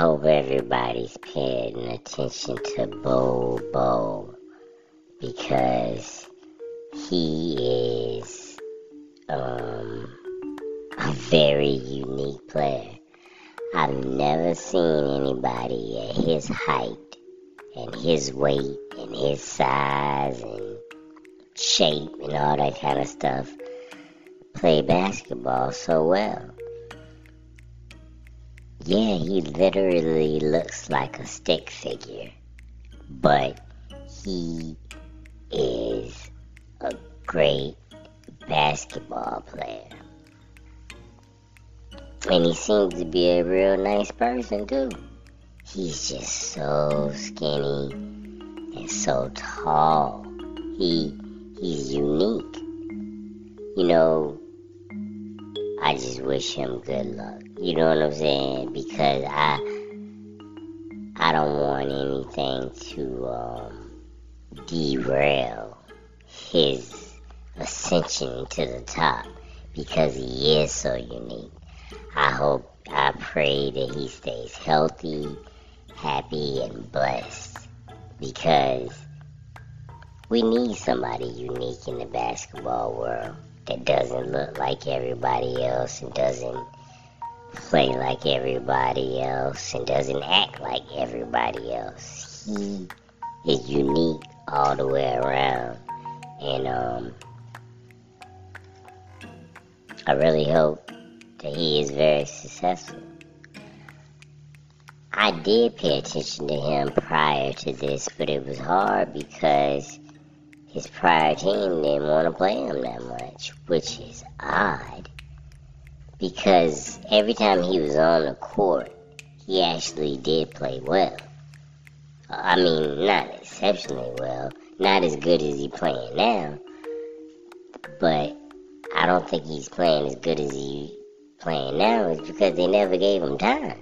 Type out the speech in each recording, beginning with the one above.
hope everybody's paying attention to Bol because he is um, a very unique player. I've never seen anybody at his height and his weight and his size and shape and all that kind of stuff play basketball so well. Yeah, he literally looks like a stick figure, but he is a great basketball player. And he seems to be a real nice person, too. He's just so skinny and so tall. He he's unique. You know, I just wish him good luck. You know what I'm saying? Because I I don't want anything to um, derail his ascension to the top because he is so unique. I hope, I pray that he stays healthy, happy, and blessed because we need somebody unique in the basketball world that doesn't look like everybody else and doesn't play like everybody else and doesn't act like everybody else. He is unique all the way around. And um I really hope that he is very successful. I did pay attention to him prior to this, but it was hard because his prior team didn't want to play him that much, which is odd. Because every time he was on the court, he actually did play well. I mean, not exceptionally well, not as good as he's playing now, but I don't think he's playing as good as he playing now is because they never gave him time.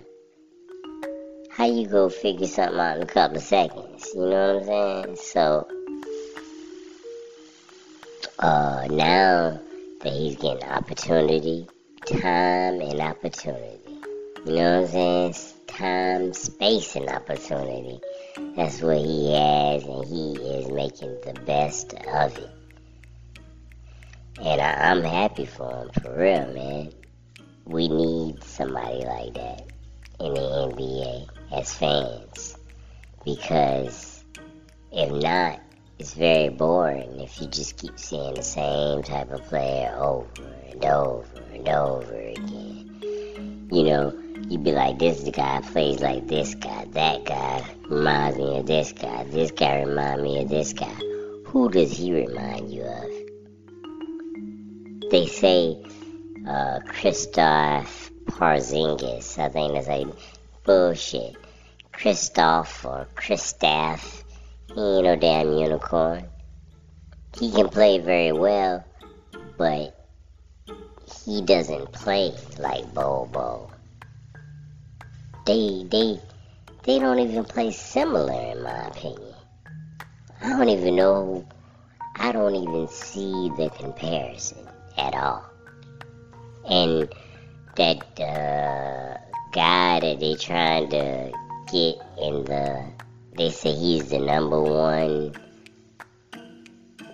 How you go figure something out in a couple of seconds? You know what I'm saying? So uh, now that he's getting opportunity, time and opportunity. You know what I'm saying? Time, space, and opportunity. That's what he has, and he is making the best of it. And I, I'm happy for him, for real, man. We need somebody like that in the NBA as fans. Because if not, it's very boring if you just keep seeing the same type of player over and over and over again. You know, you'd be like, this guy plays like this guy, that guy reminds me of this guy, this guy reminds me of this guy. Who does he remind you of? They say uh, Christoph Porzingis. I think that's like bullshit. Christoph or Christoph he ain't no damn unicorn. He can play very well, but he doesn't play like Bol Bol. They they they don't even play similar in my opinion. I don't even know I don't even see the comparison at all. And that uh, guy that they trying to get in the they say he's the number one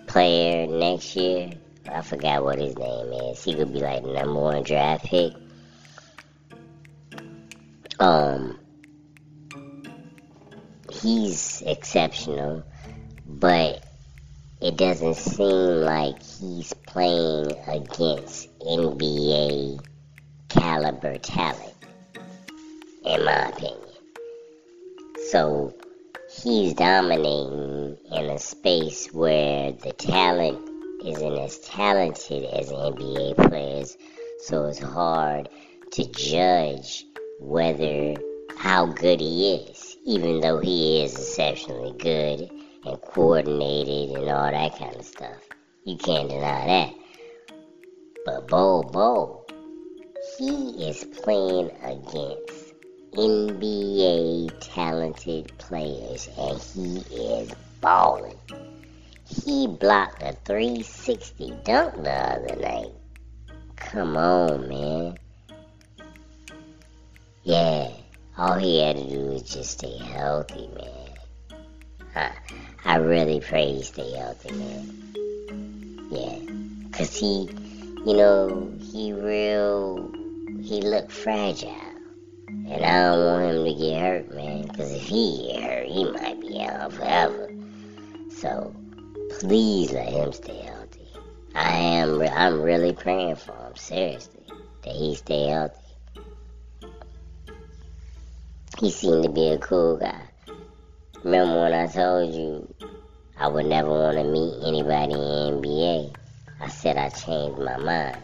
player next year. I forgot what his name is. He could be like number one draft pick. Um, he's exceptional, but it doesn't seem like he's playing against NBA caliber talent, in my opinion. So he's dominating in a space where the talent isn't as talented as NBA players, so it's hard to judge whether how good he is, even though he is exceptionally good and coordinated and all that kind of stuff. You can't deny that. But Bol Bol, he is playing against NBA talented players, and he is balling. He blocked a 360 dunk the other night. Come on, man. Yeah, all he had to do was just stay healthy, man. I, I really pray he stay healthy, man. Yeah. Cause he, you know, he real, he look fragile. And I don't want him to get hurt, man. Cause if he get hurt, he might be out forever. So, please let him stay healthy. I am, I'm really praying for him, seriously, that he stay healthy. He seemed to be a cool guy. Remember when I told you I would never want to meet anybody in NBA? I said I changed my mind.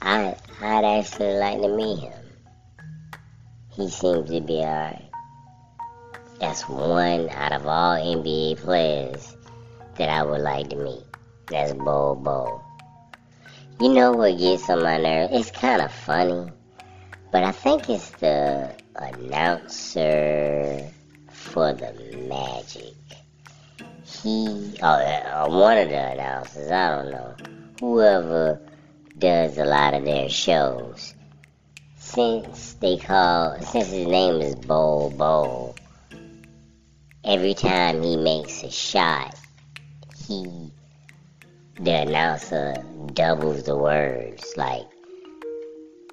I, I'd actually like to meet him. He seems to be alright. That's one out of all NBA players that I would like to meet. That's Bol Bol. You know what gets on my nerves? It's kind of funny, but I think it's the announcer for the Magic. He, oh, uh, one of the announcers, I don't know, whoever does a lot of their shows. Since they call, since his name is Bol Bol, every time he makes a shot, he, the announcer doubles the words. Like,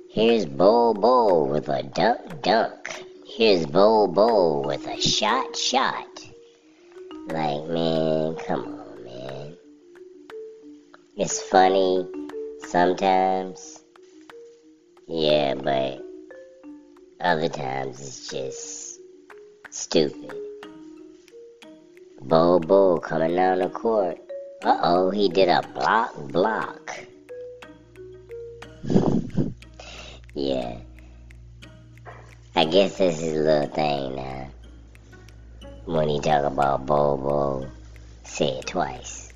here's Bol Bol with a dunk dunk. Here's Bol Bol with a shot shot. Like, man, come on, man. It's funny sometimes. Yeah, but other times it's just stupid. Bol Bol coming down the court. Uh oh, he did a block block. yeah. I guess that's his little thing now. When he talk about Bol Bol, say it twice.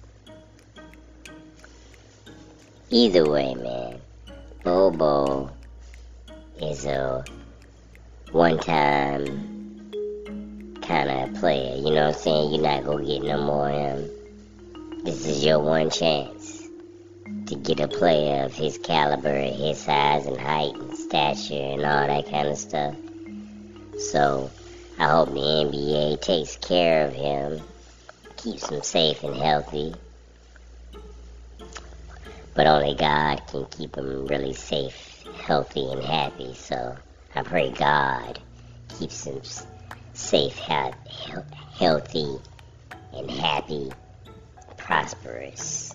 Either way, man, Bol Bol is a one-time kind of player. You know what I'm saying? You're not gonna get no more him. This is your one chance to get a player of his caliber, his size and height and stature and all that kind of stuff. So I hope the NBA takes care of him, keeps him safe and healthy. But only God can keep him really safe, healthy, and happy. So I pray God keeps him safe, healthy, and happy, prosperous.